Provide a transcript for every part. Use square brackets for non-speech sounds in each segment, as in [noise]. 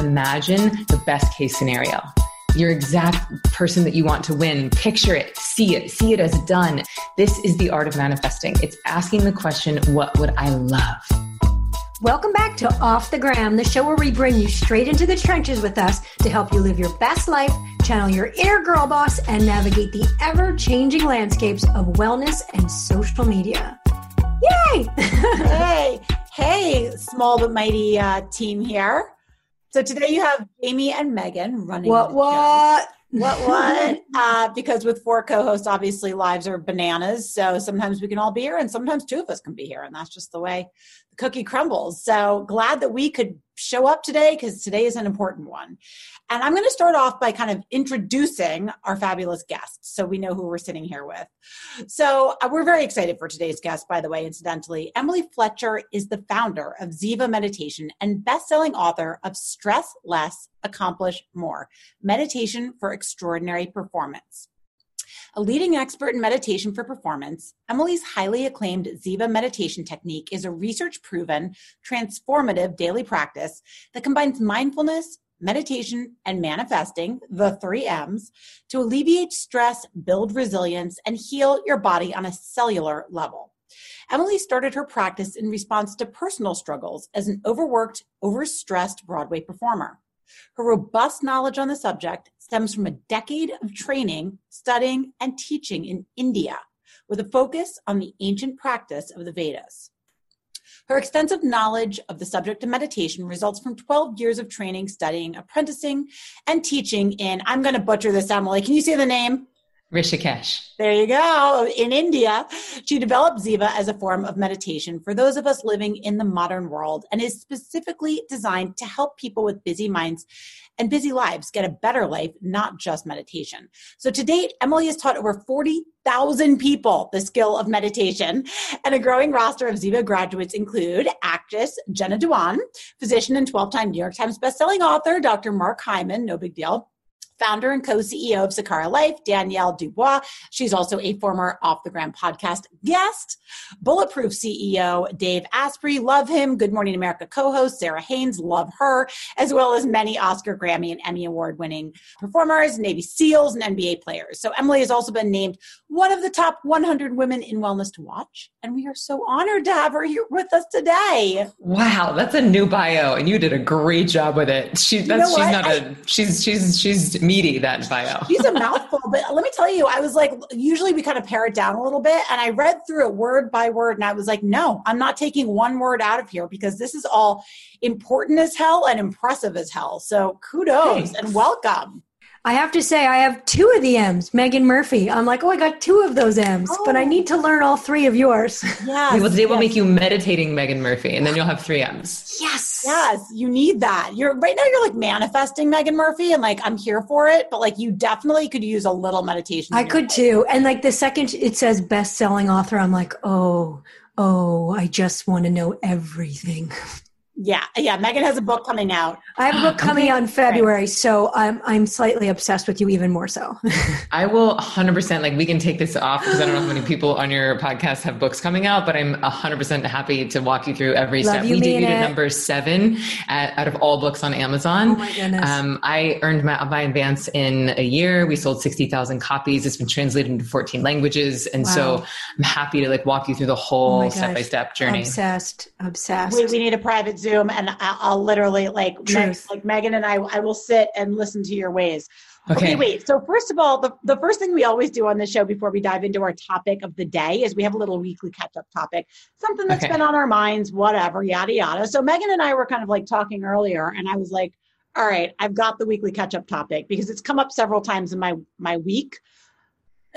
imagine the best case scenario. Your exact person that you want to win. Picture it, see it, see it as done. This is the art of manifesting. It's asking the question, what would I love? Welcome back to Off the Gram, the show where we bring you straight into the trenches with us to help you live your best life, channel your inner girl boss, and navigate the ever changing landscapes of wellness and social media. Yay! [laughs] hey, hey, small but mighty uh, team here. So today you have Jamie and Megan running. What? What? What? What? [laughs] uh, because with four co-hosts, obviously lives are bananas. So sometimes we can all be here, and sometimes two of us can be here, and that's just the way the cookie crumbles. So glad that we could show up today because today is an important one. And I'm going to start off by kind of introducing our fabulous guests so we know who we're sitting here with. So, uh, we're very excited for today's guest, by the way, incidentally. Emily Fletcher is the founder of Ziva Meditation and best-selling author of Stress Less, Accomplish More Meditation for Extraordinary Performance. A leading expert in meditation for performance, Emily's highly acclaimed Ziva meditation technique is a research proven, transformative daily practice that combines mindfulness, meditation, and manifesting, the three M's, to alleviate stress, build resilience, and heal your body on a cellular level. Emily started her practice in response to personal struggles as an overworked, overstressed Broadway performer. Her robust knowledge on the subject stems from a decade of training, studying, and teaching in India with a focus on the ancient practice of the Vedas. Her extensive knowledge of the subject of meditation results from 12 years of training, studying, apprenticing, and teaching in, I'm going to butcher this, Emily. Can you say the name? Rishikesh. There you go. In India, she developed Ziva as a form of meditation for those of us living in the modern world and is specifically designed to help people with busy minds and busy lives get a better life, not just meditation. So to date, Emily has taught over 40,000 people the skill of meditation, and a growing roster of Ziva graduates include actress Jenna Dewan, physician and 12 time New York Times bestselling author Dr. Mark Hyman, no big deal founder and co-CEO of Sakara Life, Danielle DuBoise. She's also a former Off the Gram podcast guest. Bulletproof CEO Dave Asprey, love him. Good Morning America co-host Sara Haines, love her, as well as many Oscar, Grammy, and Emmy award-winning performers, Navy SEALs, and NBA players. So Emily has also been named one of the top 100 women in wellness to watch, and we are so honored to have her here with us today. Wow, that's a new bio, and you did a great job with it. She, that's, you know she's not I, a she's she's she's meaty, that bio. [laughs] She's a mouthful, but let me tell you, I was like, usually we kind of pare it down a little bit. And I read through it word by word, and I was like, no, I'm not taking one word out of here because this is all important as hell and impressive as hell. So kudos Thanks. and welcome. I have to say, I have two of the M's, Megan Murphy. I'm like, oh, I got two of those M's, oh. but I need to oh. learn all three of yours. [laughs] Yeah. well, today yes. we'll make you meditating Megan Murphy, and then you'll have three M's. Yes. Yes. You need that. You're right now, you're like manifesting Megan Murphy, and like, I'm here for it, but like, you definitely could use a little meditation. I could life. too. And like, the second it says best selling author, I'm like, oh, oh, I just want to know everything. [laughs] Yeah, yeah. Megan has a book coming out. I have a book [gasps] coming okay. out in February, so I'm I'm slightly obsessed with you even more so. [laughs] I will 100% like we can take this off because I don't know how many people on your podcast have books coming out, but I'm 100% happy to walk you through every Love step. we debuted at number seven at, out of all books on Amazon. Oh my goodness! Um, I earned my, my advance in a year. We sold 60,000 copies. It's been translated into 14 languages, and wow. so I'm happy to like walk you through the whole step by step journey. Obsessed, obsessed. We, we need a private Zoom Zoom and I'll, I'll literally like Meg, like Megan and I I will sit and listen to your ways. Okay. okay. wait. So first of all, the, the first thing we always do on the show before we dive into our topic of the day is we have a little weekly catch up topic, something that's okay. been on our minds, whatever, yada yada. So Megan and I were kind of like talking earlier, and I was like, "All right, I've got the weekly catch up topic because it's come up several times in my my week."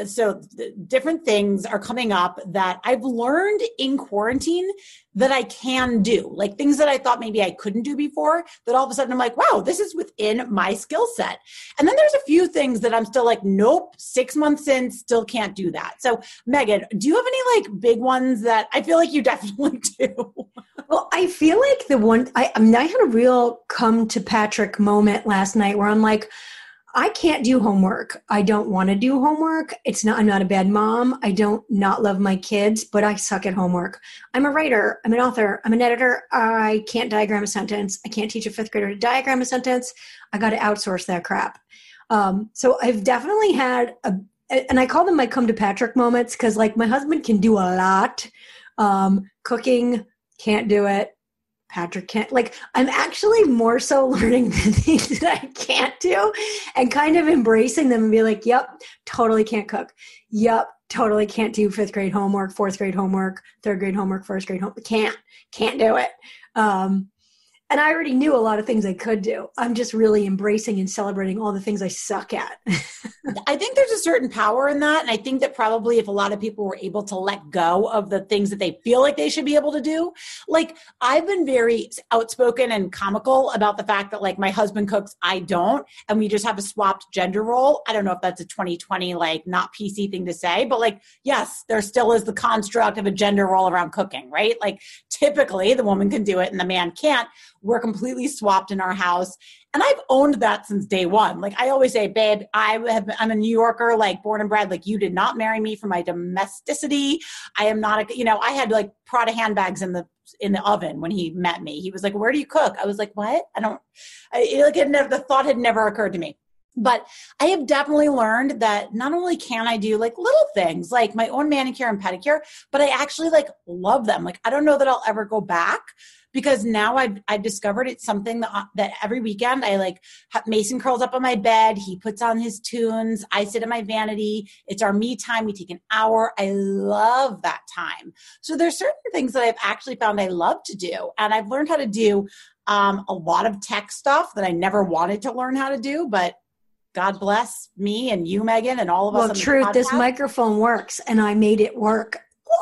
So different things are coming up that I've learned in quarantine that I can do, like things that I thought maybe I couldn't do before. That all of a sudden I'm like, wow, this is within my skill set. And then there's a few things that I'm still like, nope, six months in, still can't do that. So, Megan, do you have any like big ones that I feel like you [laughs] definitely do? well, I feel like the one I, I mean, I had a real come to Patrick moment last night where I'm like, I can't do homework. I don't want to do homework. It's not I'm not a bad mom. I don't not love my kids, but I suck at homework. I'm a writer, I'm an author, I'm an editor. I can't diagram a sentence. I can't teach a 5th grader to diagram a sentence. I got to outsource that crap. Um, so I've definitely had a and I call them my come to Patrick moments cuz like my husband can do a lot. Um, cooking can't do it Patrick can't like I'm actually more so [laughs] learning the things that I can't do and kind of embracing them and be like, yep, totally can't cook. Yep, totally can't do fifth grade homework, fourth grade homework, third grade homework, first grade homework. Can't, can't do it. Um, and I already knew a lot of things I could do. I'm just really embracing and celebrating all the things I suck at. [laughs] I think there's a certain power in that. And I think that probably if a lot of people were able to let go of the things that they feel like they should be able to do, like I've been very outspoken and comical about the fact that like my husband cooks, I don't, and we just have a swapped gender role. I don't know if that's a 2020 like not PC thing to say, but like, yes, there still is the construct of a gender role around cooking, right? Like typically the woman can do it and the man can't we're completely swapped in our house. And I've owned that since day one. Like I always say, babe, I have, I'm a New Yorker, like born and bred. Like you did not marry me for my domesticity. I am not a, you know, I had like Prada handbags in the in the oven when he met me. He was like, "Where do you cook?" I was like, "What? I don't." I, like it never, the thought had never occurred to me. But I have definitely learned that not only can I do like little things like my own manicure and pedicure, but I actually like love them. Like I don't know that I'll ever go back because now I've, I've discovered it's something that, that every weekend I like Mason curls up on my bed. He puts on his tunes. I sit in my vanity. It's our me time. We take an hour. I love that time. So there's certain things that I've actually found I love to do. And I've learned how to do um, a lot of tech stuff that I never wanted to learn how to do, but God bless me and you, Megan, and all of well, us. Well, truth, this microphone works, and I made it work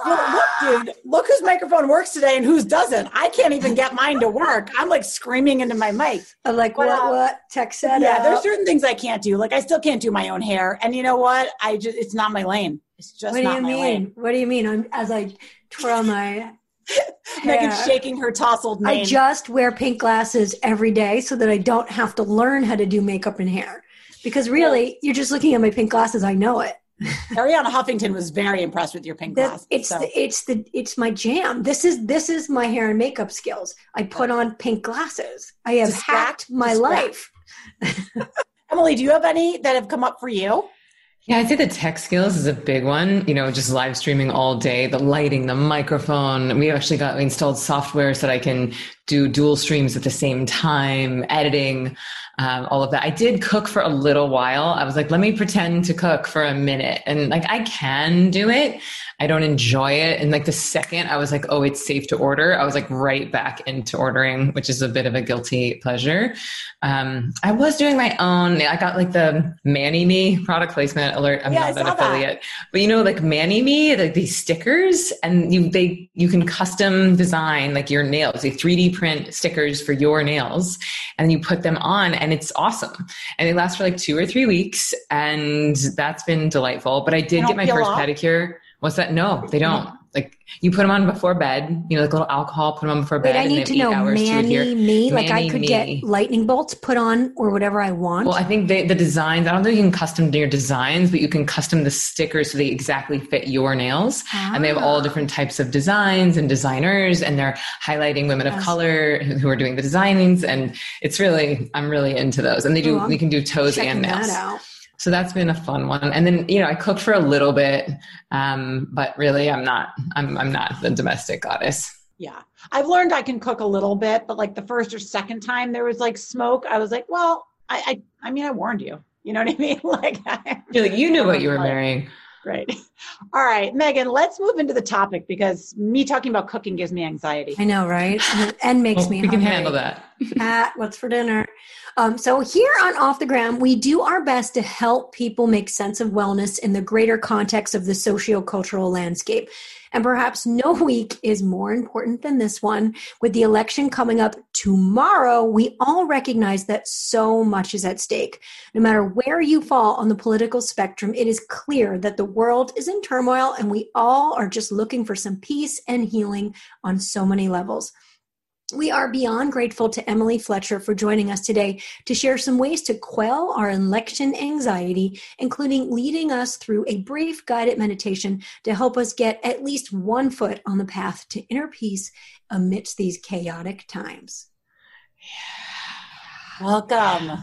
look, dude, look whose microphone works today and whose doesn't. I can't even get mine to work. I'm like screaming into my mic. I'm like, what, uh, what? Tech said Yeah, there's certain things I can't do. Like, I still can't do my own hair. And you know what? I just, it's not my lane. It's just what do you mean? Lane. What do you mean? I'm, as I twirl my [laughs] Megan's shaking her tousled mane. I just wear pink glasses every day so that I don't have to learn how to do makeup and hair. Because really, you're just looking at my pink glasses. I know it. [laughs] Arianna Huffington was very impressed with your pink glasses. It's so. the, it's the it's my jam. This is this is my hair and makeup skills. I put on pink glasses. I have Distract, hacked my life. [laughs] Emily, do you have any that have come up for you? Yeah, I'd say the tech skills is a big one. You know, just live streaming all day, the lighting, the microphone. We actually got installed software so that I can do dual streams at the same time, editing um, all of that. I did cook for a little while. I was like, let me pretend to cook for a minute. And like, I can do it. I don't enjoy it. And like the second I was like, oh, it's safe to order, I was like right back into ordering, which is a bit of a guilty pleasure. Um, I was doing my own, I got like the ManiMe product placement alert. I'm yeah, not an affiliate, that. but you know, like ManiMe, like these stickers and you, they, you can custom design like your nails, they 3D print stickers for your nails and you put them on and it's awesome. And they last for like two or three weeks and that's been delightful. But I did get my first off? pedicure. What's that? No, they don't. Like you put them on before bed, you know, like a little alcohol, put them on before bed. Wait, I need to know, ManiMe, like I could me. get lightning bolts put on or whatever I want. Well, I think they, the designs, I don't think you can custom your designs, but you can custom the stickers so they exactly fit your nails. Ah. And they have all ah. different types of designs and designers, and they're highlighting women of yes. color who are doing the designings. And it's really, I'm really into those. And they do, we can do toes and nails. So that's been a fun one. And then, you know, I cooked for a little bit, um, but really I'm not, I'm, I'm not the domestic goddess. Yeah. I've learned I can cook a little bit, but like the first or second time there was like smoke, I was like, well, I, I, I mean, I warned you. You know what I mean? [laughs] like, You're like you knew what you were [laughs] marrying. Great. All right, Megan, let's move into the topic because me talking about cooking gives me anxiety. I know, right? [laughs] And makes me We hungry. can handle that. [laughs] Pat, what's for dinner? Um, so, here on Off the Gram, we do our best to help people make sense of wellness in the greater context of the socio-cultural landscape. And perhaps no [laughs] week is more important than this one. With the election coming up tomorrow, we all recognize that so much is at stake. No matter where you fall on the political spectrum, it is clear that the world is in turmoil and we all are just looking for some peace and healing on so many levels. We are beyond grateful to Emily Fletcher for joining us today to share some ways to quell our election anxiety, including leading us through a brief guided meditation to help us get at least one foot on the path to inner peace amidst these chaotic times. Welcome.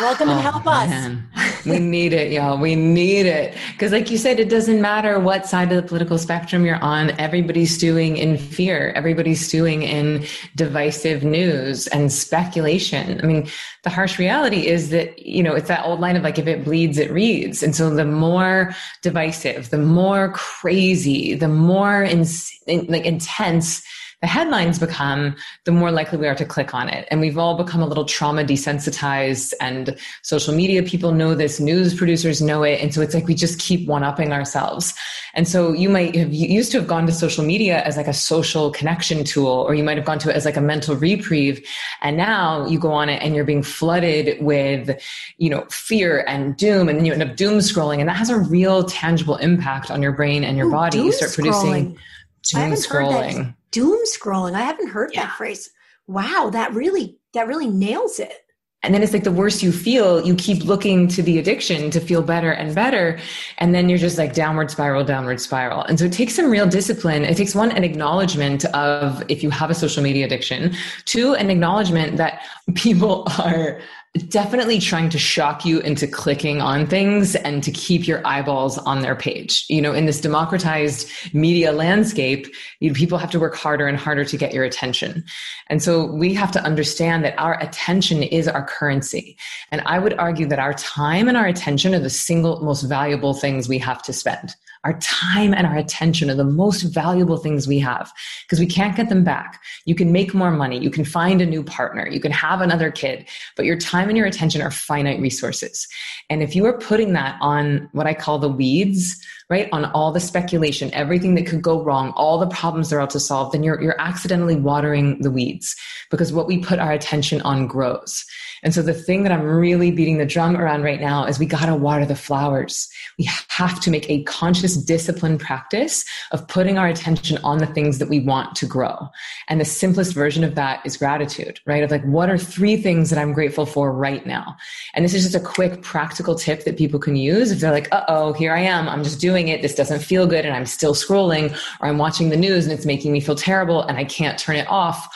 Welcome and oh, help us. Man. we need it, y'all. We need it. Because, like you said, it doesn't matter what side of the political spectrum you're on. Everybody's stewing in fear. Everybody's stewing in divisive news and speculation. I mean, the harsh reality is that, you know, it's that old line of like, if it bleeds, it reads. And so the more divisive, the more crazy, the more in, in, like intense the headlines become, the more likely we are to click on it. And we've all become a little trauma desensitized and social media people know this, news producers know it. And so it's like we just keep one upping ourselves. And so you might have you used to have gone to social media as like a social connection tool, or you might have gone to it as like a mental reprieve. And now you go on it and you're being flooded with, you know, fear and doom. And then you end up doom scrolling. And that has a real tangible impact on your brain and your Ooh, body. You start producing doom scrolling doom scrolling. I haven't heard yeah. that phrase. Wow, that really that really nails it. And then it's like the worse you feel, you keep looking to the addiction to feel better and better. And then you're just like downward spiral, downward spiral. And so it takes some real discipline. It takes one, an acknowledgement of if you have a social media addiction, two, an acknowledgement that [laughs] people are definitely trying to shock you into clicking on things and to keep your eyeballs on their page. You know, in this democratized media landscape, you know, people have to work harder and harder to get your attention. And so we have to understand that our attention is our currency. And I would argue that our time and our attention are the single most valuable things we have to spend. Our time and our attention are the most valuable things we have because we can't get them back. You can make more money. You can find a new partner. You can have another kid, but your time and your attention are finite resources. And if you are putting that on what I call the weeds, right? On all the speculation, everything that could go wrong, all the problems they're out to solve, then you're, you're accidentally watering the weeds because what we put our attention on grows. And so the thing that I'm really beating the drum around right now is we got to water the flowers. We have to make a conscious discipline practice of putting our attention on the things that we want to grow. And the simplest version of that is gratitude, right? Of like, what are three things that I'm grateful for right now? And this is just a quick practical tip that people can use if they're like, uh oh, here I am. I'm just doing it. This doesn't feel good. And I'm still scrolling or I'm watching the news and it's making me feel terrible and I can't turn it off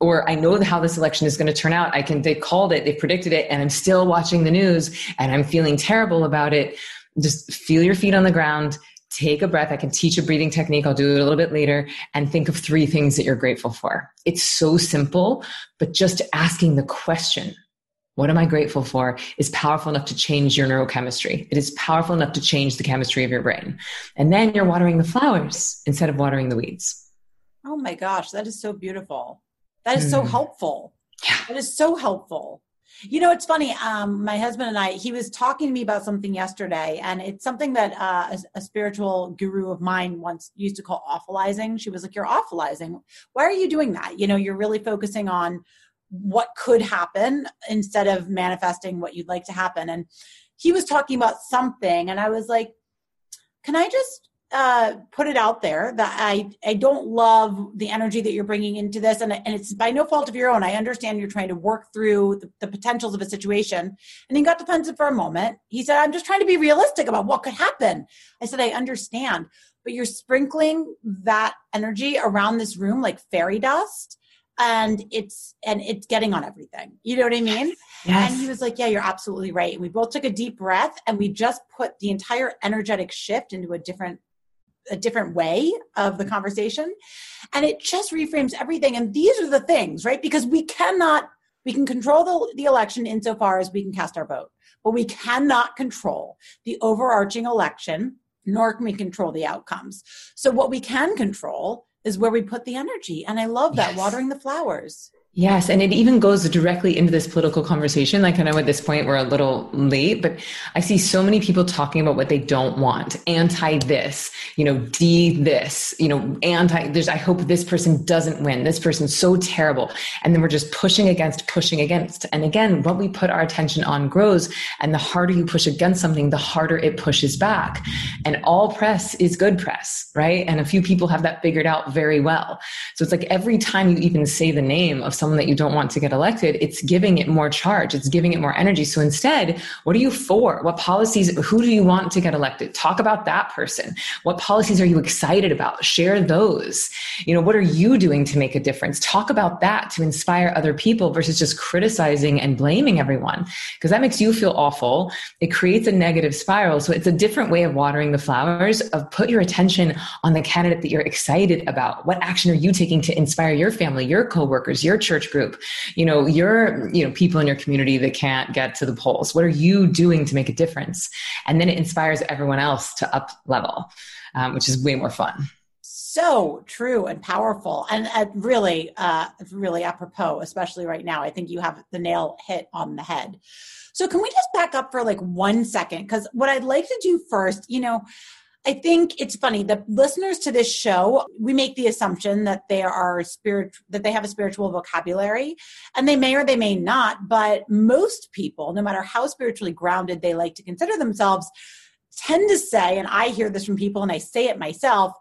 or I know how this election is going to turn out. I can, they called it, they predicted it, and I'm still watching the news and I'm feeling terrible about it. Just feel your feet on the ground, take a breath. I can teach a breathing technique. I'll do it a little bit later and think of three things that you're grateful for. It's so simple, but just asking the question, what am I grateful for is powerful enough to change your neurochemistry. It is powerful enough to change the chemistry of your brain. And then you're watering the flowers instead of watering the weeds. Oh my gosh, that is so beautiful. That is so mm. helpful. Yeah. That is so helpful. You know, it's funny. Um, my husband and I, he was talking to me about something yesterday, and it's something that uh, a, a, spiritual guru of mine once used to call awfulizing. She was like, You're awfulizing. Why are you doing that? You know, you're really focusing on what could happen instead of manifesting what you'd like to happen. And he was talking about something, and I was like, Can I just uh, put it out there that I, I don't love the energy that you're bringing into this. And, and it's by no fault of your own. I understand you're trying to work through the, the potentials of a situation. And he got defensive for a moment. He said, I'm just trying to be realistic about what could happen. I said, I understand, but you're sprinkling that energy around this room like fairy dust and it's and it's getting on everything. You know what i mean? Yes. and he was like yeah you're absolutely right. And we both took a deep breath and we just put the entire energetic shift into a different a different way of the conversation. And it just reframes everything. And these are the things right? Because we cannot we can control the, the election insofar as we can cast our vote but we cannot control the overarching election nor can we control the outcomes. So what we can control is where we put the energy and i love that yes. watering the flowers Yes, and it even goes directly into this political conversation. Like I know at this point we're a little late, but I see so many people talking about what they don't want. Anti this, you know, D this, you know, anti there's I hope this person doesn't win. This person's so terrible. And then we're just pushing against, pushing against. And again, what we put our attention on grows. And the harder you push against something, the harder it pushes back. And all press is good press, right? And a few people have that figured out very well. So it's like every time you even say the name of someone someone that you don't want to get elected, it's giving it more charge. It's giving it more energy. So instead, what are you for? What policies, who do you want to get elected? Talk about that person. What policies are you excited about? Share those. You know, what are you doing to make a difference? Talk about that to inspire other people versus just criticizing and blaming everyone because that makes you feel awful. It creates a negative spiral. So it's a different way of watering the flowers of put your attention on the candidate that you're excited about. What action are you taking to inspire your family, your coworkers, your church church group. You know you're you know people in your community that can't get to the polls. What are you doing to make a difference? And then it inspires everyone else to up level um, which is way more fun. So true and powerful. And uh, really uh, really apropos especially right now i think you have the nail hit on the head. So can we just back up for like one second? Because what i'd like to do first you know I think it's funny. The listeners to this show, we make the assumption that they are spirit that they have a spiritual vocabulary, and they may or they may not. But most people, no matter how spiritually grounded they like to consider themselves, tend to say, and I hear this from people, and I say it myself.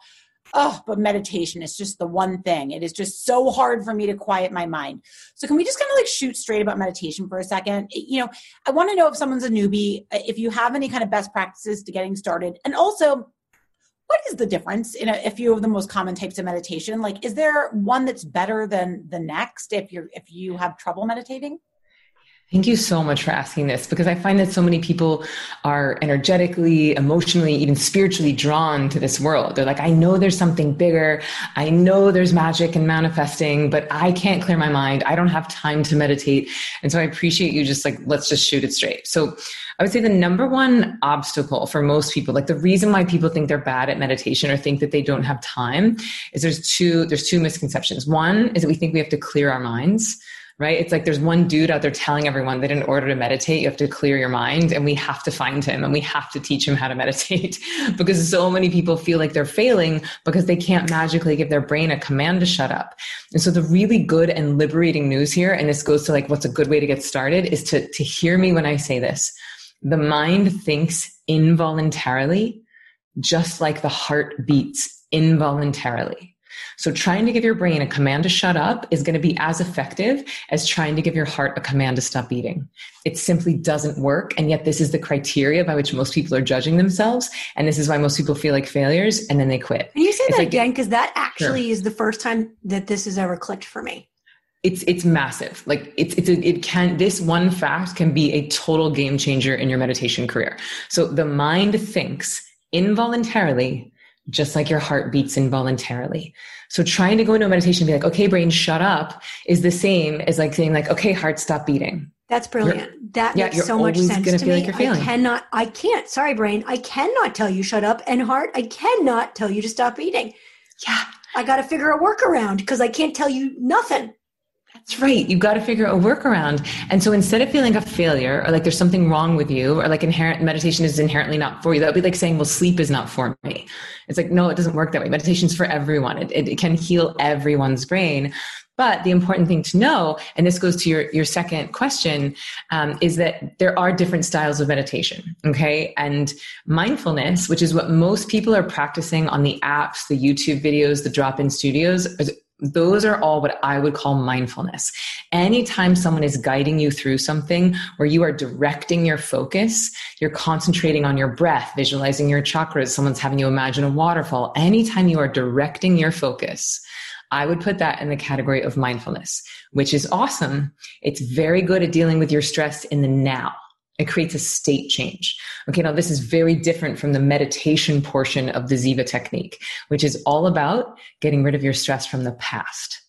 Oh, but meditation is just the one thing. It is just so hard for me to quiet my mind. So, can we just kind of like shoot straight about meditation for a second? You know, I want to know if someone's a newbie, if you have any kind of best practices to getting started, and also what is the difference in a, a, few of the most common types of meditation like is there one that's better than the next if you're if you have trouble meditating Thank you so much for asking this because I find that so many people are energetically, emotionally, even spiritually drawn to this world. They're like, I know there's something bigger. I know there's magic and manifesting, but I can't clear my mind. I don't have time to meditate. And so I appreciate you just like, let's just shoot it straight. So I would say the number one obstacle for most people, like the reason why people think they're bad at meditation or think that they don't have time is there's two, there's two misconceptions. One is that we think we have to clear our minds right? It's like there's one dude out there telling everyone that in order to meditate, you have to clear your mind, and we have to find him and we have to teach him how to meditate [laughs] because so many people feel like they're failing because they can't magically give their brain a command to shut up. And so the really good and liberating news here, and this goes to like what's a good way to get started, is to, to hear me when I say this. The mind thinks involuntarily, just like the heart beats involuntarily. So trying to give your brain a command to shut up is going to be as effective as trying to give your heart a command to stop beating. It simply doesn't work. And yet this is the criteria by which most people are judging themselves. And this is why most people feel like failures and then they quit. And you say it's that like, again, because that actually sure. is the first time that this has ever clicked for me it's it's massive like it's it's a, it can this one fact can be a total game changer in your meditation career so the mind thinks involuntarily just like your heart beats involuntarily. So trying to go into a meditation and be like, okay, brain, shut up is the same as like saying like, okay, heart, stop beating. That's brilliant. You're, that yeah, makes so much sense to me. Like I cannot, I can't, sorry, brain, I cannot tell you shut up and heart, I cannot tell you to stop eating. Yeah, I got to figure a workaround because I can't tell you nothing. That's right. You've got to figure a workaround. And so instead of feeling a failure or like there's something wrong with you or like inherent meditation is inherently not for you, that would be like saying, well, sleep is not for me. It's like, no, it doesn't work that way. Meditation's for everyone. It, it, it can heal everyone's brain. But the important thing to know, and this goes to your, your second question, um, is that there are different styles of meditation. Okay. And mindfulness, which is what most people are practicing on the apps, the YouTube videos, the drop in studios, those are all what I would call mindfulness. Anytime someone is guiding you through something where you are directing your focus, you're concentrating on your breath, visualizing your chakras, someone's having you imagine a waterfall. Anytime you are directing your focus, I would put that in the category of mindfulness, which is awesome. It's very good at dealing with your stress in the now. It creates a state change. Okay, now this is very different from the meditation portion of the Ziva technique, which is all about getting rid of your stress from the past.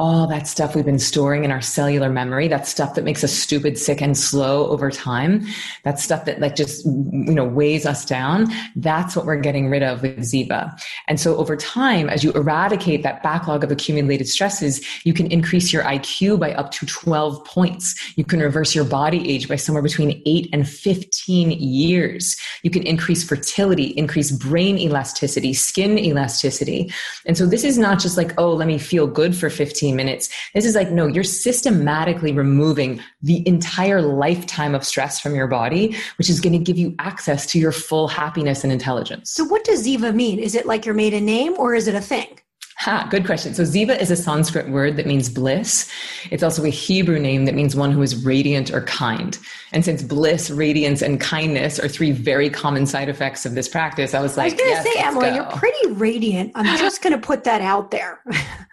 All that stuff we've been storing in our cellular memory, that stuff that makes us stupid, sick, and slow over time, that stuff that like just, you know, weighs us down, that's what we're getting rid of with Ziva. And so over time, as you eradicate that backlog of accumulated stresses, you can increase your IQ by up to 12 points. You can reverse your body age by somewhere between 8 and 15 years. You can increase fertility, increase brain elasticity, skin elasticity. And so this is not just like, oh, let me feel good for 15 minutes. This is like, no, you're systematically removing the entire lifetime of stress from your body, which is going to give you access to your full happiness and intelligence. So what does Ziva mean? Is it like your maiden name or is it a thing? Ha, good question. So Ziva is a Sanskrit word that means bliss. It's also a Hebrew name that means one who is radiant or kind. And since bliss, radiance, and kindness are three very common side effects of this practice, I was like, I was going to yes, say, Emily, go. you're pretty radiant. I'm just going to put that out there. [laughs]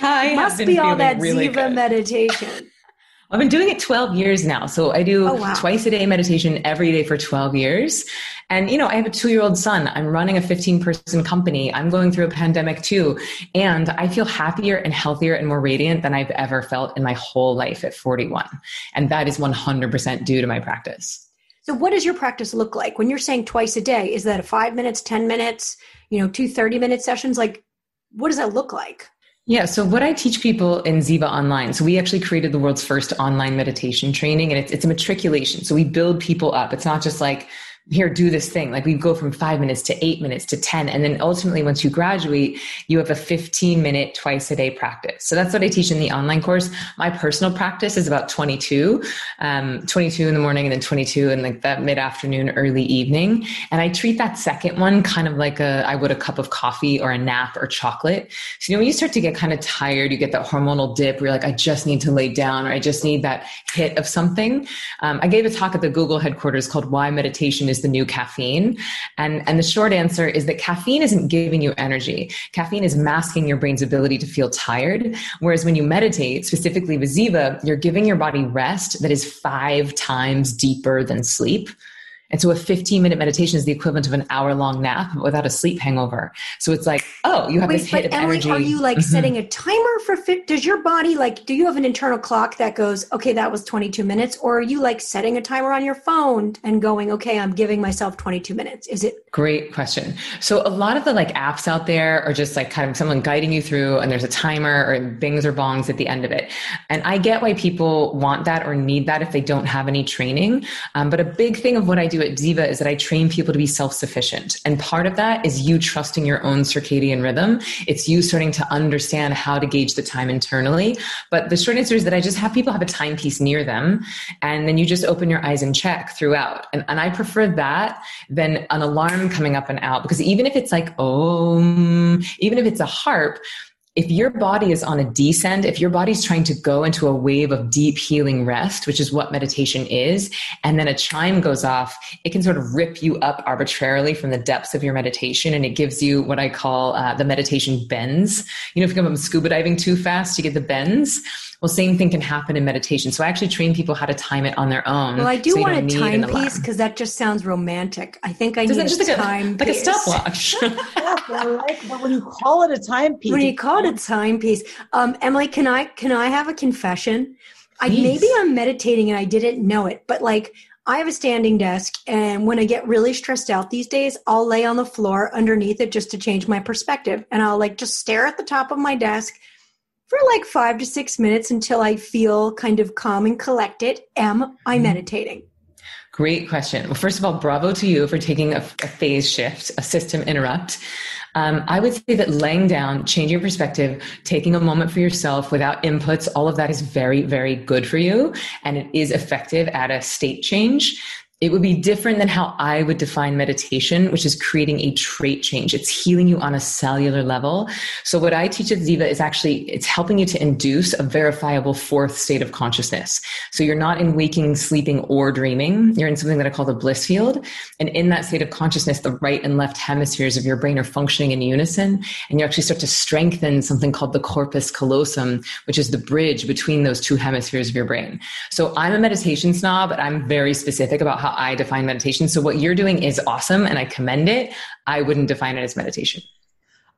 I must be all that really Ziva good. meditation. [laughs] I've been doing it 12 years now. So I do oh, wow. twice a day meditation every day for 12 years. And, you know, I have a two year old son. I'm running a 15 person company. I'm going through a pandemic too. And I feel happier and healthier and more radiant than I've ever felt in my whole life at 41. And that is 100% due to my practice. So what does your practice look like when you're saying twice a day? Is that a five minutes, 10 minutes, you know, two 30 minute sessions? Like, what does that look like? Yeah. So what I teach people in Ziva Online, so we actually created the world's first online meditation training and it's, it's a matriculation. So we build people up. It's not just like, here, do this thing. Like we go from five minutes to eight minutes to 10. And then ultimately, once you graduate, you have a 15 minute twice a day practice. So that's what I teach in the online course. My personal practice is about 22, um, 22 in the morning and then 22 in like that mid afternoon, early evening. And I treat that second one kind of like a, I would a cup of coffee or a nap or chocolate. So, you know, when you start to get kind of tired, you get that hormonal dip where you're like, I just need to lay down or I just need that hit of something. Um, I gave a talk at the Google headquarters called Why Meditation is the new caffeine? And, and the short answer is that caffeine isn't giving you energy. Caffeine is masking your brain's ability to feel tired. Whereas when you meditate, specifically with Ziva, you're giving your body rest that is five times deeper than sleep. And so a 15 minute meditation is the equivalent of an hour long nap without a sleep hangover. So it's like, oh, you have Wait, this hit of Emily, energy. Are you like mm-hmm. setting a timer for fit? Does your body like, do you have an internal clock that goes, okay, that was 22 minutes? Or are you like setting a timer on your phone and going, okay, I'm giving myself 22 minutes? Is it? Great question. So a lot of the like apps out there are just like kind of someone guiding you through and there's a timer or bings or bongs at the end of it. And I get why people want that or need that if they don't have any training. Um, but a big thing of what I do at Ziva is that I train people to be self sufficient. And part of that is you trusting your own circadian rhythm. It's you starting to understand how to gauge the time internally. But the short answer is that I just have people have a timepiece near them. And then you just open your eyes and check throughout. And, and I prefer that than an alarm coming up and out because even if it's like, oh, even if it's a harp, if your body is on a descend, if your body's trying to go into a wave of deep healing rest, which is what meditation is, and then a chime goes off, it can sort of rip you up arbitrarily from the depths of your meditation. And it gives you what I call uh, the meditation bends. You know, if you come up scuba diving too fast, you get the bends. Well, same thing can happen in meditation. So I actually train people how to time it on their own. Well, I do so want a timepiece because that just sounds romantic. I think I Doesn't need just a like time a, like a stopwatch. I like, [laughs] [laughs] but when you call it a timepiece, when you call it a timepiece, um, Emily, can I can I have a confession? I maybe I'm meditating and I didn't know it, but like I have a standing desk, and when I get really stressed out these days, I'll lay on the floor underneath it just to change my perspective. And I'll like just stare at the top of my desk for like five to six minutes until I feel kind of calm and collected. Am I mm-hmm. meditating? Great question. Well, first of all, bravo to you for taking a, a phase shift, a system interrupt. Um, I would say that laying down, changing your perspective, taking a moment for yourself without inputs, all of that is very, very good for you. And it is effective at a state change it would be different than how I would define meditation, which is creating a trait change. It's healing you on a cellular level. So what I teach at Ziva is actually, it's helping you to induce a verifiable fourth state of consciousness. So you're not in waking, sleeping, or dreaming. You're in something that I call the bliss field. And in that state of consciousness, the right and left hemispheres of your brain are functioning in unison. And you actually start to strengthen something called the corpus callosum, which is the bridge between those two hemispheres of your brain. So I'm a meditation snob, but I'm very specific about how how I define meditation. So what you're doing is awesome and I commend it. I wouldn't define it as meditation.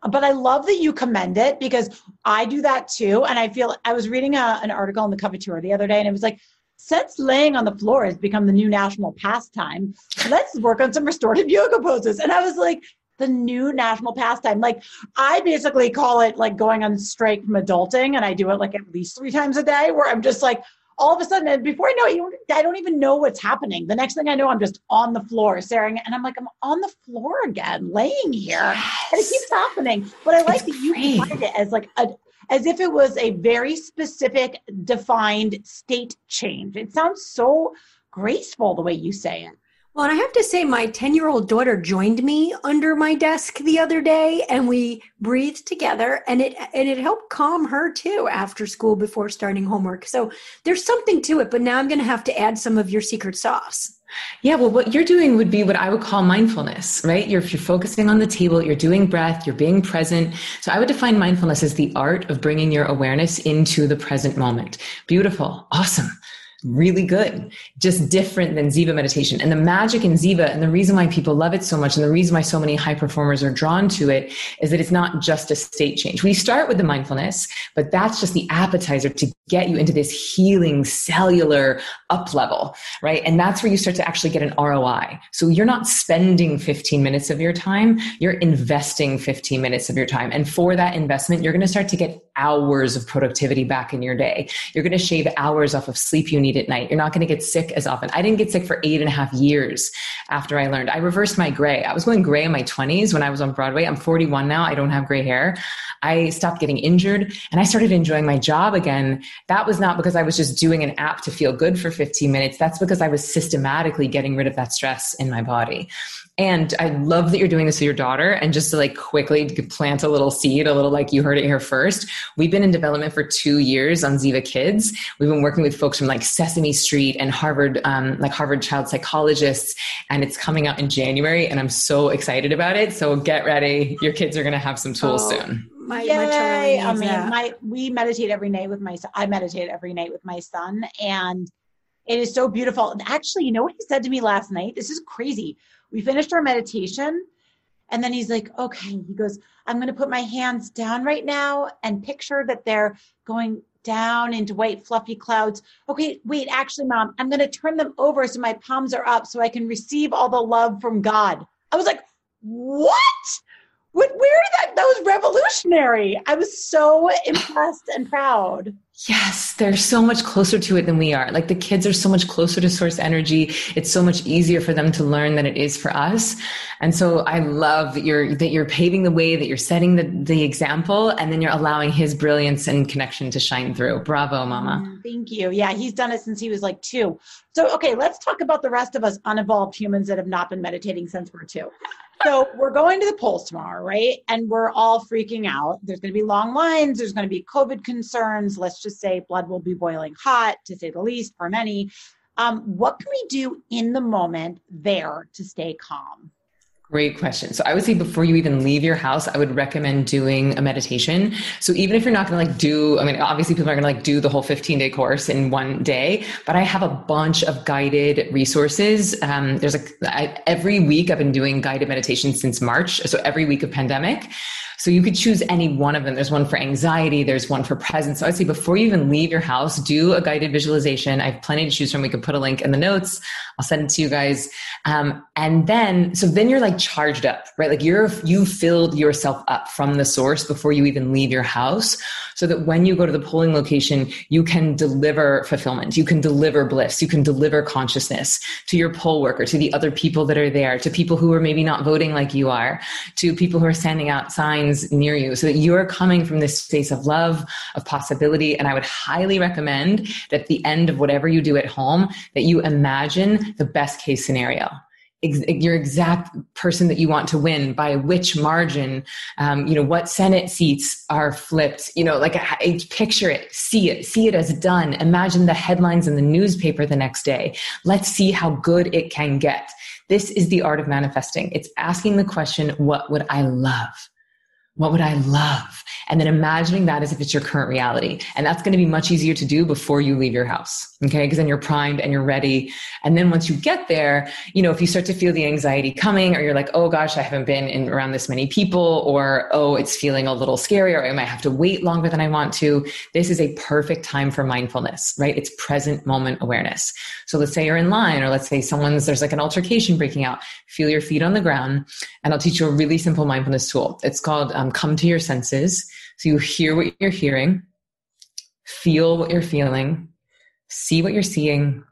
but I love that you commend it because I do that too. And I feel I was reading a, an article in the Coveteur the other day, and it was like, since laying on the floor has become the new national pastime, let's work on some restorative yoga poses. And I was like, the new national pastime. Like I basically call it like going on strike from adulting, and I do it like at least three times a day, where I'm just like all of a sudden, and before I know it, I don't even know what's happening. The next thing I know, I'm just on the floor staring, and I'm like, I'm on the floor again, laying here, yes. and it keeps happening. But I like it's that you find it as like a as if it was a very specific, defined state change. It sounds so graceful the way you say it. Well, and I have to say, my 10 year old daughter joined me under my desk the other day and we breathed together and it, and it helped calm her too after school before starting homework. So there's something to it, but now I'm going to have to add some of your secret sauce. Yeah, well, what you're doing would be what I would call mindfulness, right? You're, you're focusing on the table, you're doing breath, you're being present. So I would define mindfulness as the art of bringing your awareness into the present moment. Beautiful. Awesome really good, just different than Ziva meditation. And the magic in Ziva, and the reason why people love it so much, and the reason why so many high performers are drawn to it, is that it's not just a state change. We start with the mindfulness, but that's just the appetizer to get you into this healing cellular up level, right? And that's where you start to actually get an ROI. So you're not spending 15 minutes of your time, you're investing 15 minutes of your time. And for that investment, you're going to start to get hours of productivity back in your day. You're going to shave hours off of sleep you need at night. You're not going to get sick as often. I didn't get sick for eight and a half years after I learned. I reversed my gray. I was going gray in my 20s when I was on Broadway. I'm 41 now. I don't have gray hair. I stopped getting injured and I started enjoying my job again. That was not because I was just doing an app to feel good for 15 minutes. That's because I was systematically getting rid of that stress in my body. And I love that you're doing this with your daughter. And just to like quickly plant a little seed, a little like you heard it here first. We've been in development for two years on Ziva Kids. We've been working with folks from like Sesame Street and Harvard, um, like Harvard child psychologists. And it's coming out in January. And I'm so excited about it. So get ready. Your kids are going to have some tools oh. soon. My, Yay. my I mean, that. my we meditate every night with my son. I meditate every night with my son, and it is so beautiful. And actually, you know what he said to me last night? This is crazy we finished our meditation. And then he's like, okay, he goes, I'm going to put my hands down right now and picture that they're going down into white fluffy clouds. Okay, wait, actually, mom, I'm going to turn them over so my palms are up so I can receive all the love from God. I was like, what? Where did that? That was revolutionary. I was so impressed and proud. Yes, they're so much closer to it than we are. Like the kids are so much closer to source energy. It's so much easier for them to learn than it is for us. And so I love that you're that you're paving the way, that you're setting the, the example, and then you're allowing his brilliance and connection to shine through. Bravo, mama. Mm, thank you. Yeah, he's done it since he was like two. So okay, let's talk about the rest of us unevolved humans that have not been meditating since we're two so we're going to the polls tomorrow, right? And we're all freaking out. There's going to be long lines. There's going to be COVID concerns. Let's just say blood will be boiling hot, to say the least, for many. Um, what can we do in the moment there to stay calm? Great question. So I would say before you even leave your house, I would recommend doing a meditation. So even if you're not going to like do, I mean, obviously people are going to like do the whole 15 day course in one day, but I have a bunch of guided resources. Um, there's I, every week I've been doing guided meditation since March. So every week of pandemic. So you could choose any one of them. There's one for anxiety, there's one for presence. So I'd say before you even leave your house, do a guided visualization. I have plenty to choose from. We could put a link in the notes. I'll send it to you guys. Um, and then, so then you're like charged up, right? Like you're, you filled yourself up from the source before you even leave your house so that when you go to the polling location, you can deliver fulfillment. You can deliver bliss. You can deliver consciousness to your poll worker, to the other people that are there, to people who are maybe not voting like you are, to people who are standing out signs near you so that you're coming from this space of love, of possibility. And I would highly recommend that at the end of whatever you do at home, that you imagine the best case scenario. Your exact person that you want to win by which margin um, you know what senate seats are flipped you know like picture it see it see it as done. Imagine the headlines in the newspaper the next day. Let's see how good it can get. This is the art of manifesting. It's asking the question what would i love What would I love? And then imagining that as if it's your current reality. And that's going to be much easier to do before you leave your house. Okay. Because then you're primed and you're ready. And then once you get there, you know, if you start to feel the anxiety coming or you're like, oh gosh, I haven't been in around this many people or, oh, it's feeling a little scary or I might have to wait longer than I want to. This is a perfect time for mindfulness, right? It's present moment awareness. So let's say you're in line or let's say someone's, there's like an altercation breaking out. Feel your feet on the ground. And I'll teach you a really simple mindfulness tool. It's called um, come to your senses. So you hear what you're hearing, feel what you're feeling, see what you're seeing,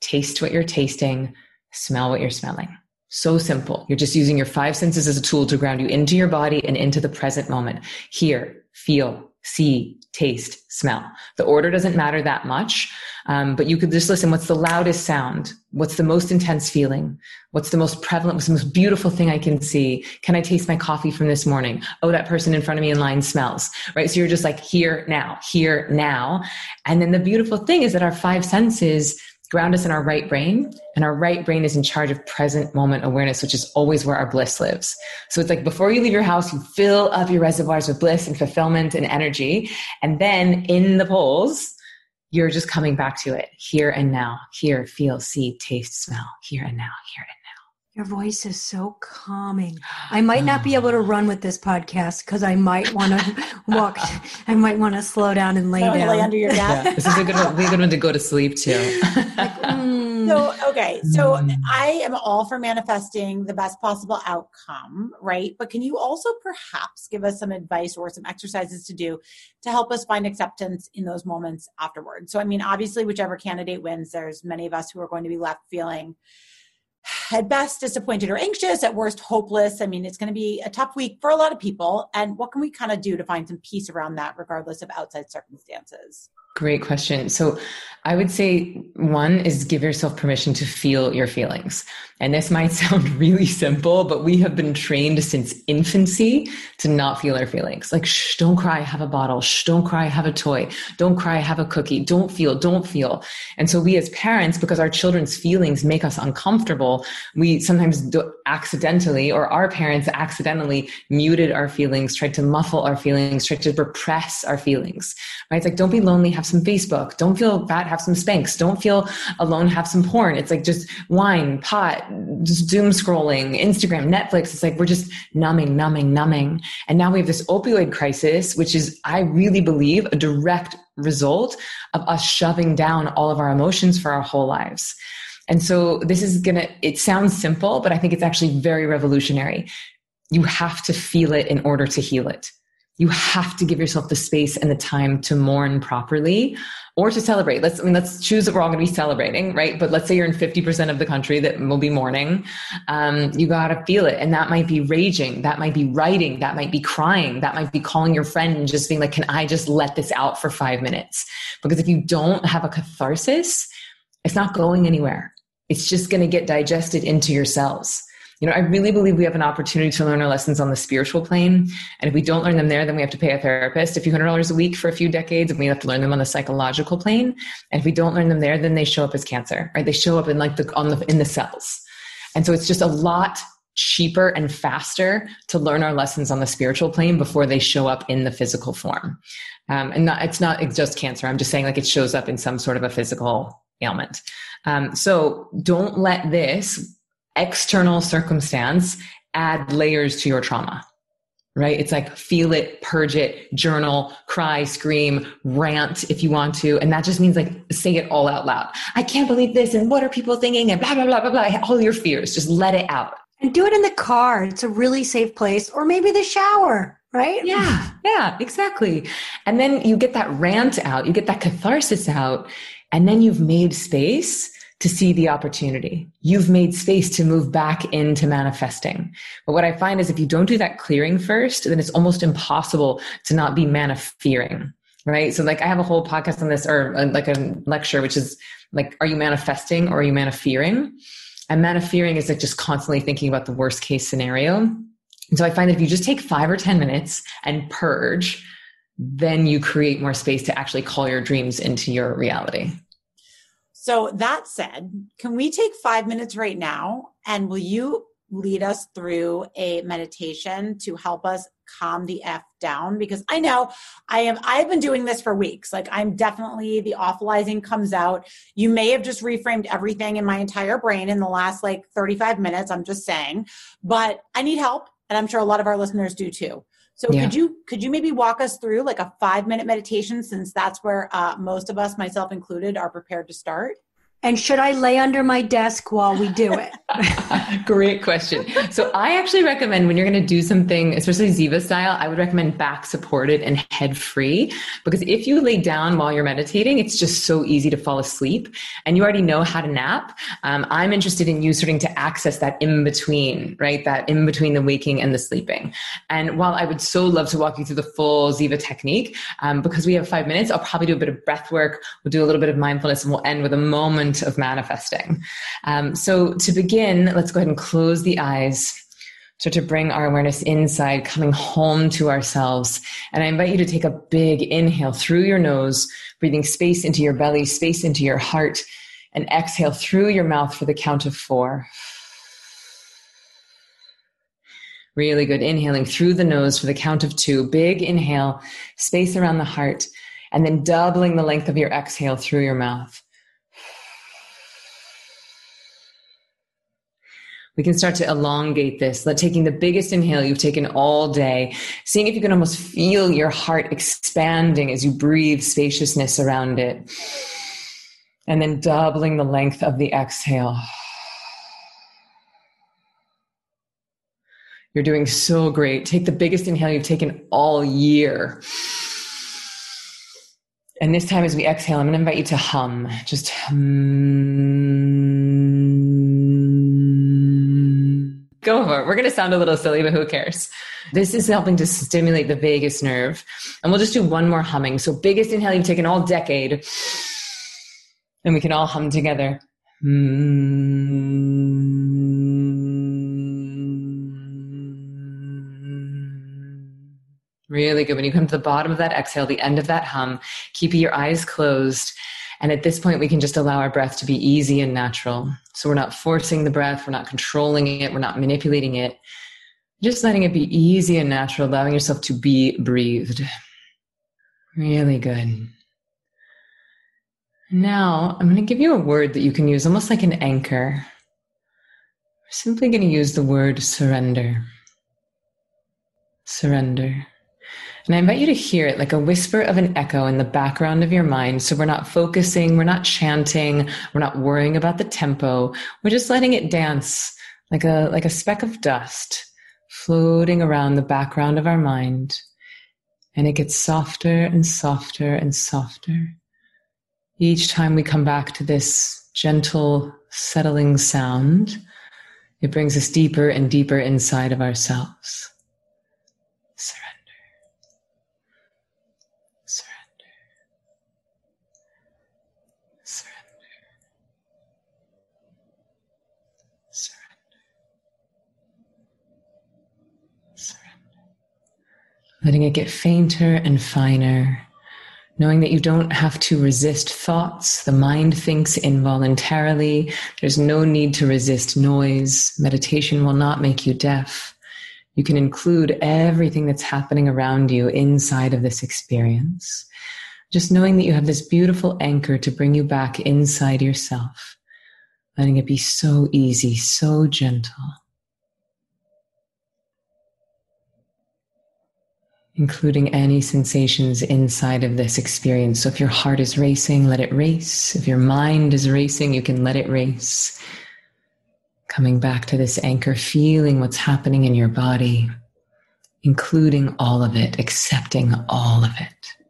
taste what you're tasting, smell what you're smelling. So simple. You're just using your five senses as a tool to ground you into your body and into the present moment. Hear, feel, see, taste, smell. The order doesn't matter that much, um, but you could just listen. What's the loudest sound? What's the most intense feeling? What's the most prevalent? What's the most beautiful thing I can see? Can I taste my coffee from this morning? Oh, that person in front of me in line smells, right? So you're just like here now, here now. And then the beautiful thing is that our five senses ground us in our right brain and our right brain is in charge of present moment awareness which is always where our bliss lives so it's like before you leave your house you fill up your reservoirs with bliss and fulfillment and energy and then in the polls you're just coming back to it here and now. Hear feel see taste smell. Here and now here and now your voice is so calming. I might not be able to [sighs] run with this podcast because I might want to [laughs] walk. I might want to slow down and lay down. Lay under your desk. Yeah, this is a good, one, a good one to go to sleep to. like, [laughs] mm. So, okay. So mm. I am all for manifesting the best possible outcome, right? But can you also perhaps give us some advice or some exercises to do to help us find acceptance in those moments afterwards? So, I mean, obviously, whichever candidate wins, there's many of us who are going to be left feeling at best disappointed or anxious, at worst hopeless. I mean, it's going to be a tough week for a lot of people. And what can we kind of do to find some peace around that, regardless of outside circumstances? Great question. So I would say one is give yourself permission to feel your feelings. And this might [laughs] sound really simple, but we have been trained since infancy to not feel our feelings. Like, shh, don't cry, have a bottle. Shh, don't cry, have a toy. Don't cry, have a cookie. Don't feel, don't feel. And so we as parents, because our children's feelings make us uncomfortable, we sometimes do accidentally, or our parents accidentally muted our feelings, tried to muffle our feelings, tried to repress our feelings, right? It's like, don't be lonely, have some Facebook. Don't feel bad, have some Spanx. Don't feel alone, have some porn. It's like just wine, pot, just doom scrolling, Instagram, Netflix. It's like we're just numbing, numbing, numbing. And now we have this opioid crisis, which is, I really believe, a direct result of us shoving down all of our emotions for our whole lives. And so this is gonna, it sounds simple, but I think it's actually very revolutionary. You have to feel it in order to heal it you have to give yourself the space and the time to mourn properly or to celebrate. Let's, I mean, let's choose that we're all going to be celebrating, right? But let's say you're in 50% of the country that will be mourning. Um, you got to feel it. And that might be raging. That might be writing. That might be crying. That might be calling your friend and just being like, can I just let this out for five minutes? Because if you don't have a catharsis, it's not going anywhere. It's just going to get digested into your cells. You know, I really believe we have an opportunity to learn our lessons on the spiritual plane. And if we don't learn them there, then we have to pay a therapist a few hundred dollars a week for a few decades, and we have to learn them on the psychological plane. And if we don't learn them there, then they show up as cancer, right? They show up in like the on the in the cells. And so it's just a lot cheaper and faster to learn our lessons on the spiritual plane before they show up in the physical form. Um, and not, it's not just cancer. I'm just saying like it shows up in some sort of a physical ailment. Um, so don't let this external circumstance add layers to your trauma right? It's like feel it, purge it, journal, cry, scream, rant if you want to. And that just means like say it all out loud. I can't believe this. And what are people thinking? And blah, blah, blah, blah, blah. All your fears. Just let it out. And do it in the car. It's a really safe place. Or maybe the shower, right? Yeah. Yeah, exactly. And then you get that rant out, you get that catharsis out, and then you've made space to see the opportunity. You've made space to move back into manifesting. But what I find is if you don't do that clearing first, then it's almost impossible to not be manifesting. Right. So like I have a whole podcast on this or uh, like a lecture, which is like, are you manifesting or are you manifesting? And manifesting is like just constantly thinking about the worst case scenario. And so I find that if you just take five or 10 minutes and purge, then you create more space to actually call your dreams into your reality. So that said, can we take five minutes right now and will you lead us through a meditation to help us calm the F down because I know I am I've been doing this for weeks. Like I'm definitely the awfulizing comes out. You may have just reframed everything in my entire brain in the last like 35 minutes. I'm just saying. But I need help and I'm sure a lot of our listeners do too. So yeah. could you could you maybe walk us through like a five minute meditation since that's where uh, most of us, myself included, are prepared to start? And should I lay under my desk while we do it? [laughs] Great question. So I actually recommend when you're going to do something, especially Ziva style, I would recommend back supported and head free because if you lay down while you're meditating, it's just so easy to fall asleep and you already know how to nap. Um, I'm interested in you starting to access that in between, right? That in between the waking and the sleeping. And while I would so love to walk you through the full Ziva technique, um, because we have five minutes, I'll probably do a bit of breath work. We'll do a little bit of mindfulness and we'll end with a moment of manifesting. Um, so to begin, let's go ahead and close the eyes. Start to bring our awareness inside, coming home to ourselves. And I invite you to take a big inhale through your nose, breathing space into your belly, space into your heart, and exhale through your mouth for the count of four. Really good. Inhaling through the nose for the count of two. Big inhale, space around the heart, and then doubling the length of your exhale through your mouth. We can start to elongate this. Let taking the biggest inhale you've taken all day, seeing if you can almost feel your heart expanding as you breathe spaciousness around it. And then doubling the length of the exhale. You're doing so great. Take the biggest inhale you've taken all year. And this time, as we exhale, I'm going to invite you to hum. Just hum. We're going to sound a little silly, but who cares? This is helping to stimulate the vagus nerve. And we'll just do one more humming. So, biggest inhale you've taken all decade. And we can all hum together. Mm. Really good. When you come to the bottom of that exhale, the end of that hum, keep your eyes closed and at this point, we can just allow our breath to be easy and natural. So we're not forcing the breath, we're not controlling it, we're not manipulating it. Just letting it be easy and natural, allowing yourself to be breathed. Really good. Now, I'm going to give you a word that you can use almost like an anchor. We're simply going to use the word surrender. Surrender. And I invite you to hear it like a whisper of an echo in the background of your mind. So we're not focusing, we're not chanting, we're not worrying about the tempo. We're just letting it dance like a, like a speck of dust floating around the background of our mind. And it gets softer and softer and softer. Each time we come back to this gentle, settling sound, it brings us deeper and deeper inside of ourselves. Letting it get fainter and finer, knowing that you don't have to resist thoughts. The mind thinks involuntarily. There's no need to resist noise. Meditation will not make you deaf. You can include everything that's happening around you inside of this experience. Just knowing that you have this beautiful anchor to bring you back inside yourself, letting it be so easy, so gentle. Including any sensations inside of this experience. So if your heart is racing, let it race. If your mind is racing, you can let it race. Coming back to this anchor, feeling what's happening in your body, including all of it, accepting all of it.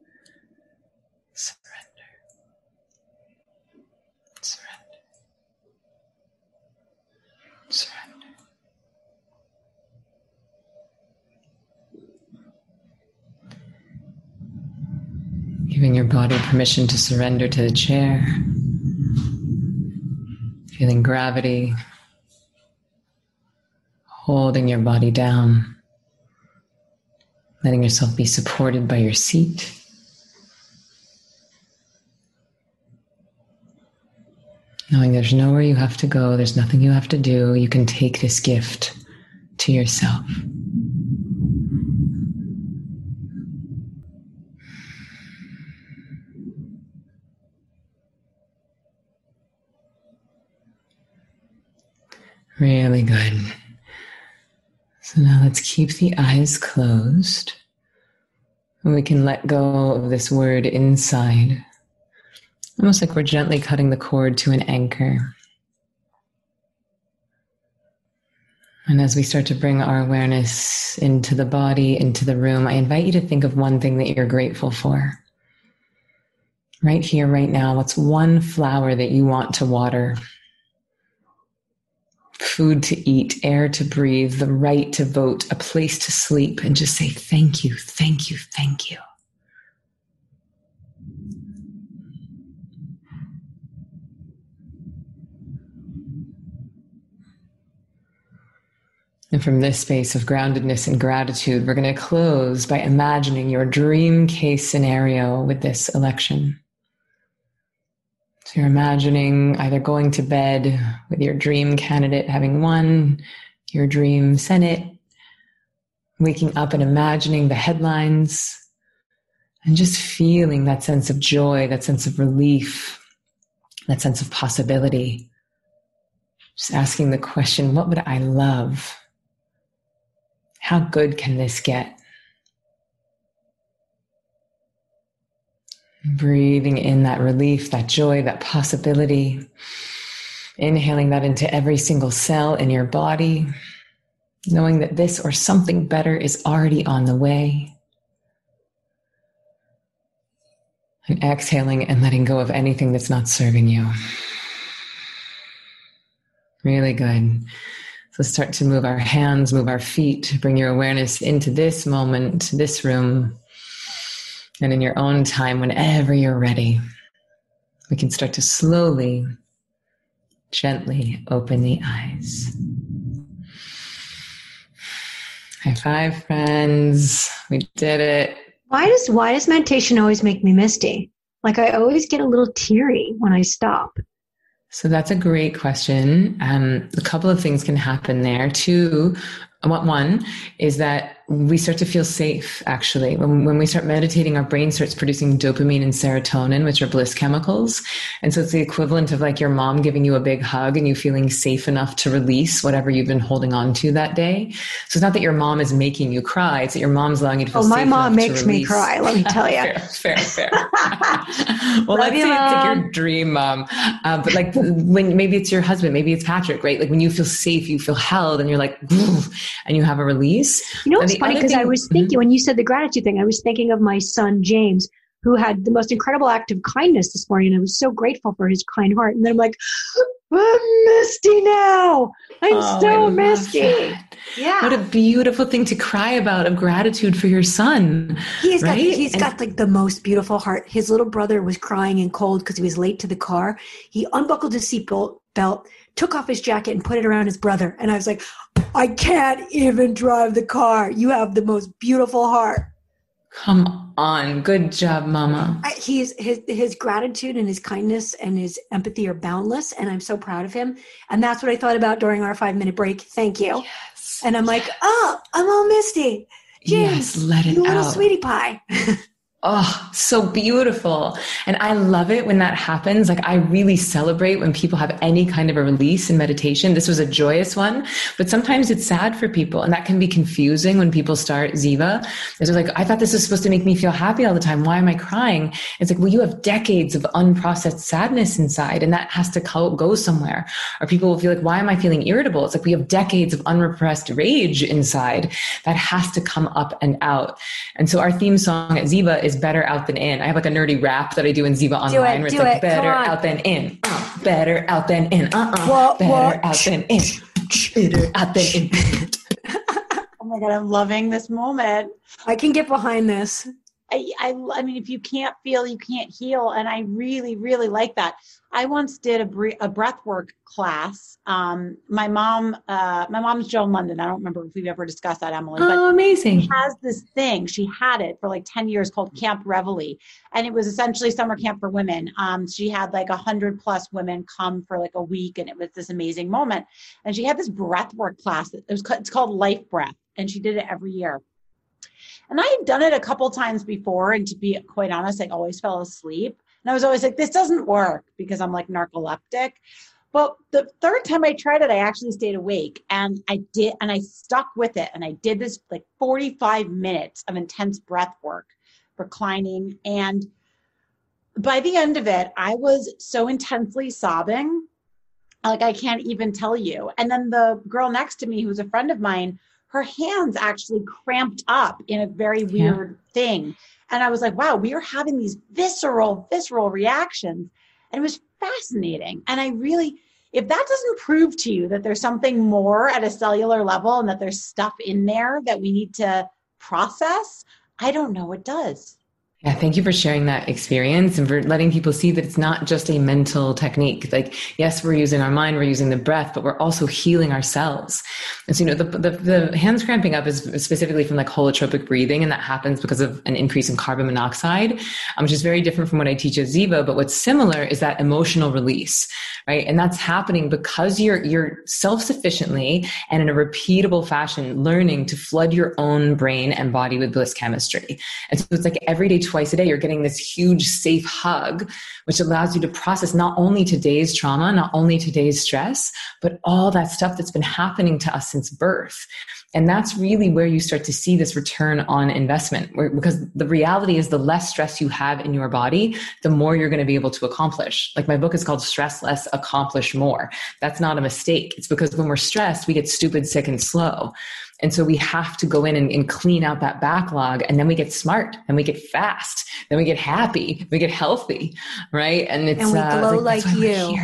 Giving your body permission to surrender to the chair. Feeling gravity. Holding your body down. Letting yourself be supported by your seat. Knowing there's nowhere you have to go, there's nothing you have to do. You can take this gift to yourself. Really good. So now let's keep the eyes closed. And we can let go of this word inside. Almost like we're gently cutting the cord to an anchor. And as we start to bring our awareness into the body, into the room, I invite you to think of one thing that you're grateful for. Right here, right now, what's one flower that you want to water? Food to eat, air to breathe, the right to vote, a place to sleep, and just say, Thank you, thank you, thank you. And from this space of groundedness and gratitude, we're going to close by imagining your dream case scenario with this election. You're imagining either going to bed with your dream candidate having won, your dream Senate, waking up and imagining the headlines, and just feeling that sense of joy, that sense of relief, that sense of possibility. Just asking the question, what would I love? How good can this get? Breathing in that relief, that joy, that possibility. Inhaling that into every single cell in your body, knowing that this or something better is already on the way. And exhaling and letting go of anything that's not serving you. Really good. So start to move our hands, move our feet, bring your awareness into this moment, this room. And in your own time, whenever you're ready, we can start to slowly, gently open the eyes. High five, friends. We did it. Why does why does meditation always make me misty? Like I always get a little teary when I stop. So that's a great question. Um, a couple of things can happen there. Two, one is that we start to feel safe actually when, when we start meditating our brain starts producing dopamine and serotonin which are bliss chemicals and so it's the equivalent of like your mom giving you a big hug and you feeling safe enough to release whatever you've been holding on to that day so it's not that your mom is making you cry it's that your mom's allowing you to feel safe. oh my mom makes me cry let me tell you [laughs] fair fair, fair. [laughs] well let's say mom. it's like your dream mom uh, but like when maybe it's your husband maybe it's patrick right like when you feel safe you feel held and you're like and you have a release you know it's funny because I was thinking mm-hmm. when you said the gratitude thing, I was thinking of my son James, who had the most incredible act of kindness this morning, and I was so grateful for his kind heart. And then I'm like, I'm misty now. I'm oh, so misty. That. Yeah. What a beautiful thing to cry about of gratitude for your son. He's right? got he's and, got like the most beautiful heart. His little brother was crying and cold because he was late to the car. He unbuckled his seatbelt belt, took off his jacket and put it around his brother. And I was like, I can't even drive the car. You have the most beautiful heart. Come on. Good job, mama. I, he's his his gratitude and his kindness and his empathy are boundless and I'm so proud of him. And that's what I thought about during our 5-minute break. Thank you. Yes. And I'm like, "Oh, I'm all misty." James, yes, let it you out. little sweetie pie. [laughs] Oh, so beautiful. And I love it when that happens. Like, I really celebrate when people have any kind of a release in meditation. This was a joyous one, but sometimes it's sad for people. And that can be confusing when people start Ziva. It's like, I thought this was supposed to make me feel happy all the time. Why am I crying? It's like, well, you have decades of unprocessed sadness inside, and that has to go somewhere. Or people will feel like, why am I feeling irritable? It's like we have decades of unrepressed rage inside that has to come up and out. And so our theme song at Ziva is is better out than in. I have like a nerdy rap that I do in Ziva online do it, where it's like it. better out than in. Uh, better out than in. Uh-uh. What, better what? out than in. better out than in. oh my god, I'm loving this moment. I can get behind this. I, I, I mean, if you can't feel, you can't heal. And I really, really like that. I once did a, bre- a breath work class. Um, my mom, uh, my mom's Joan London. I don't remember if we've ever discussed that, Emily. Oh, amazing. She has this thing. She had it for like 10 years called Camp Reveille. And it was essentially summer camp for women. Um, she had like a hundred plus women come for like a week and it was this amazing moment. And she had this breath work class. It was, it's called Life Breath. And she did it every year. And I had done it a couple times before. And to be quite honest, I always fell asleep. And I was always like, this doesn't work because I'm like narcoleptic. Well, the third time I tried it, I actually stayed awake and I did, and I stuck with it. And I did this like 45 minutes of intense breath work, reclining. And by the end of it, I was so intensely sobbing. Like I can't even tell you. And then the girl next to me, who's a friend of mine, her hands actually cramped up in a very weird yeah. thing. And I was like, wow, we are having these visceral, visceral reactions. And it was fascinating. And I really, if that doesn't prove to you that there's something more at a cellular level and that there's stuff in there that we need to process, I don't know what does. Yeah, thank you for sharing that experience and for letting people see that it's not just a mental technique. Like, yes, we're using our mind, we're using the breath, but we're also healing ourselves. And so, you know, the, the, the hands cramping up is specifically from like holotropic breathing, and that happens because of an increase in carbon monoxide, um, which is very different from what I teach at Ziva. But what's similar is that emotional release, right? And that's happening because you're, you're self-sufficiently and in a repeatable fashion learning to flood your own brain and body with bliss chemistry. And so it's like everyday twice a day, you're getting this huge safe hug, which allows you to process not only today's trauma, not only today's stress, but all that stuff that's been happening to us since birth. And that's really where you start to see this return on investment because the reality is the less stress you have in your body, the more you're going to be able to accomplish. Like my book is called Stress Less, Accomplish More. That's not a mistake. It's because when we're stressed, we get stupid, sick, and slow. And so we have to go in and, and, clean out that backlog and then we get smart and we get fast. Then we get happy. We get healthy. Right. And it's, and we uh, glow like, like you.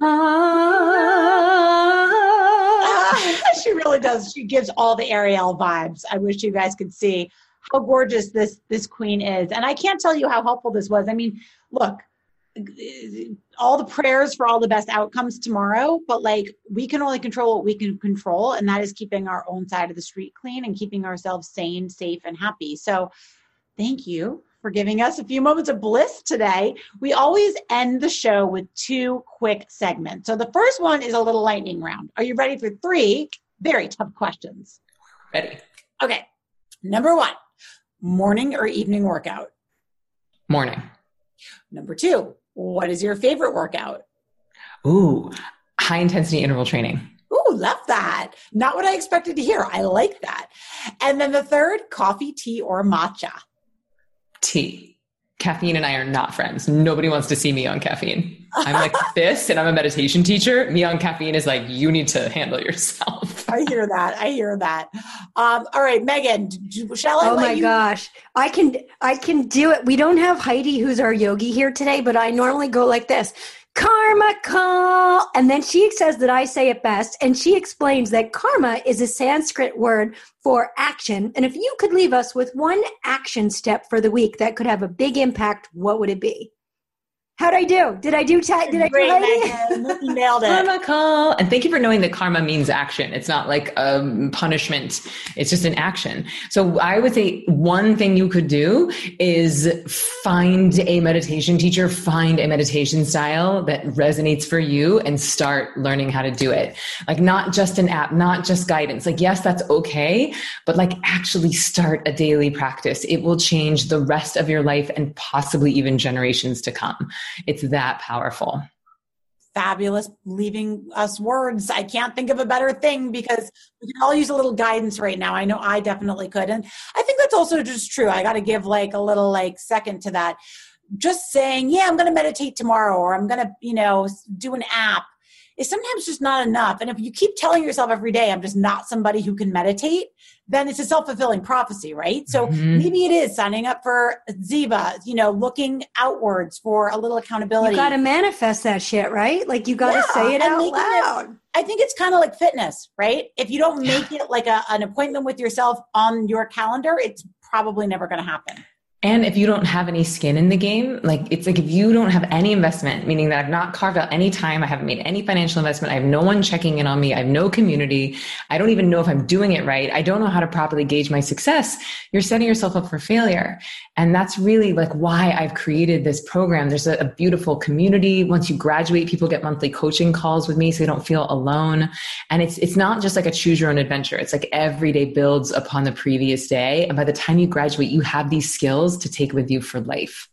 [gasps] [laughs] she really does. She gives all the Ariel vibes. I wish you guys could see how gorgeous this, this queen is. And I can't tell you how helpful this was. I mean, look, all the prayers for all the best outcomes tomorrow, but like we can only control what we can control, and that is keeping our own side of the street clean and keeping ourselves sane, safe, and happy. So, thank you for giving us a few moments of bliss today. We always end the show with two quick segments. So, the first one is a little lightning round. Are you ready for three very tough questions? Ready. Okay. Number one morning or evening workout? Morning. Number two, what is your favorite workout? Ooh, high intensity interval training. Ooh, love that. Not what I expected to hear. I like that. And then the third, coffee, tea, or matcha? Tea. Caffeine and I are not friends. Nobody wants to see me on caffeine. I'm like this, [laughs] and I'm a meditation teacher. Me on caffeine is like, you need to handle yourself. I hear that. I hear that. Um, all right, Megan, shall I? Oh my you- gosh, I can, I can do it. We don't have Heidi, who's our yogi here today, but I normally go like this karma call. And then she says that I say it best. And she explains that karma is a Sanskrit word for action. And if you could leave us with one action step for the week that could have a big impact, what would it be? How'd I do? Did I do? Ta- did I Great, do Megan. [laughs] nailed it. Karma call. And thank you for knowing that karma means action. It's not like um, punishment. It's just an action. So I would say one thing you could do is find a meditation teacher, find a meditation style that resonates for you and start learning how to do it. Like not just an app, not just guidance. Like, yes, that's okay, but like actually start a daily practice. It will change the rest of your life and possibly even generations to come. It's that powerful. Fabulous, leaving us words. I can't think of a better thing because we can all use a little guidance right now. I know I definitely could. And I think that's also just true. I got to give like a little like second to that. Just saying, yeah, I'm going to meditate tomorrow or I'm going to, you know, do an app is sometimes just not enough. And if you keep telling yourself every day, I'm just not somebody who can meditate, then it's a self fulfilling prophecy, right? So mm-hmm. maybe it is signing up for Ziva, you know, looking outwards for a little accountability. You got to manifest that shit, right? Like you got to yeah, say it out loud. It, I think it's kind of like fitness, right? If you don't make it like a, an appointment with yourself on your calendar, it's probably never going to happen. And if you don't have any skin in the game, like it's like if you don't have any investment, meaning that I've not carved out any time, I haven't made any financial investment, I have no one checking in on me, I have no community, I don't even know if I'm doing it right, I don't know how to properly gauge my success, you're setting yourself up for failure. And that's really like why I've created this program. There's a, a beautiful community. Once you graduate, people get monthly coaching calls with me so they don't feel alone. And it's it's not just like a choose your own adventure. It's like every day builds upon the previous day. And by the time you graduate, you have these skills to take with you for life.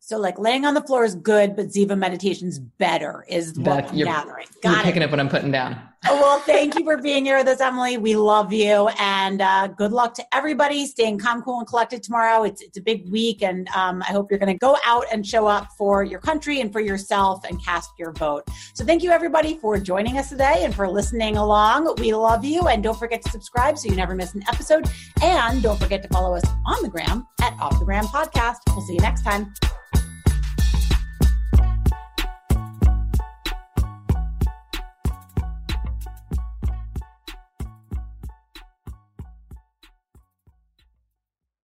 So like laying on the floor is good, but Ziva meditation's better is what I'm you're, gathering. Got you're it. picking up what I'm putting down. Oh, well, thank you for being here with us, Emily. We love you, and uh, good luck to everybody. Staying calm, cool, and collected tomorrow. It's it's a big week, and um, I hope you're going to go out and show up for your country and for yourself and cast your vote. So, thank you everybody for joining us today and for listening along. We love you, and don't forget to subscribe so you never miss an episode. And don't forget to follow us on the gram at Off the Gram Podcast. We'll see you next time.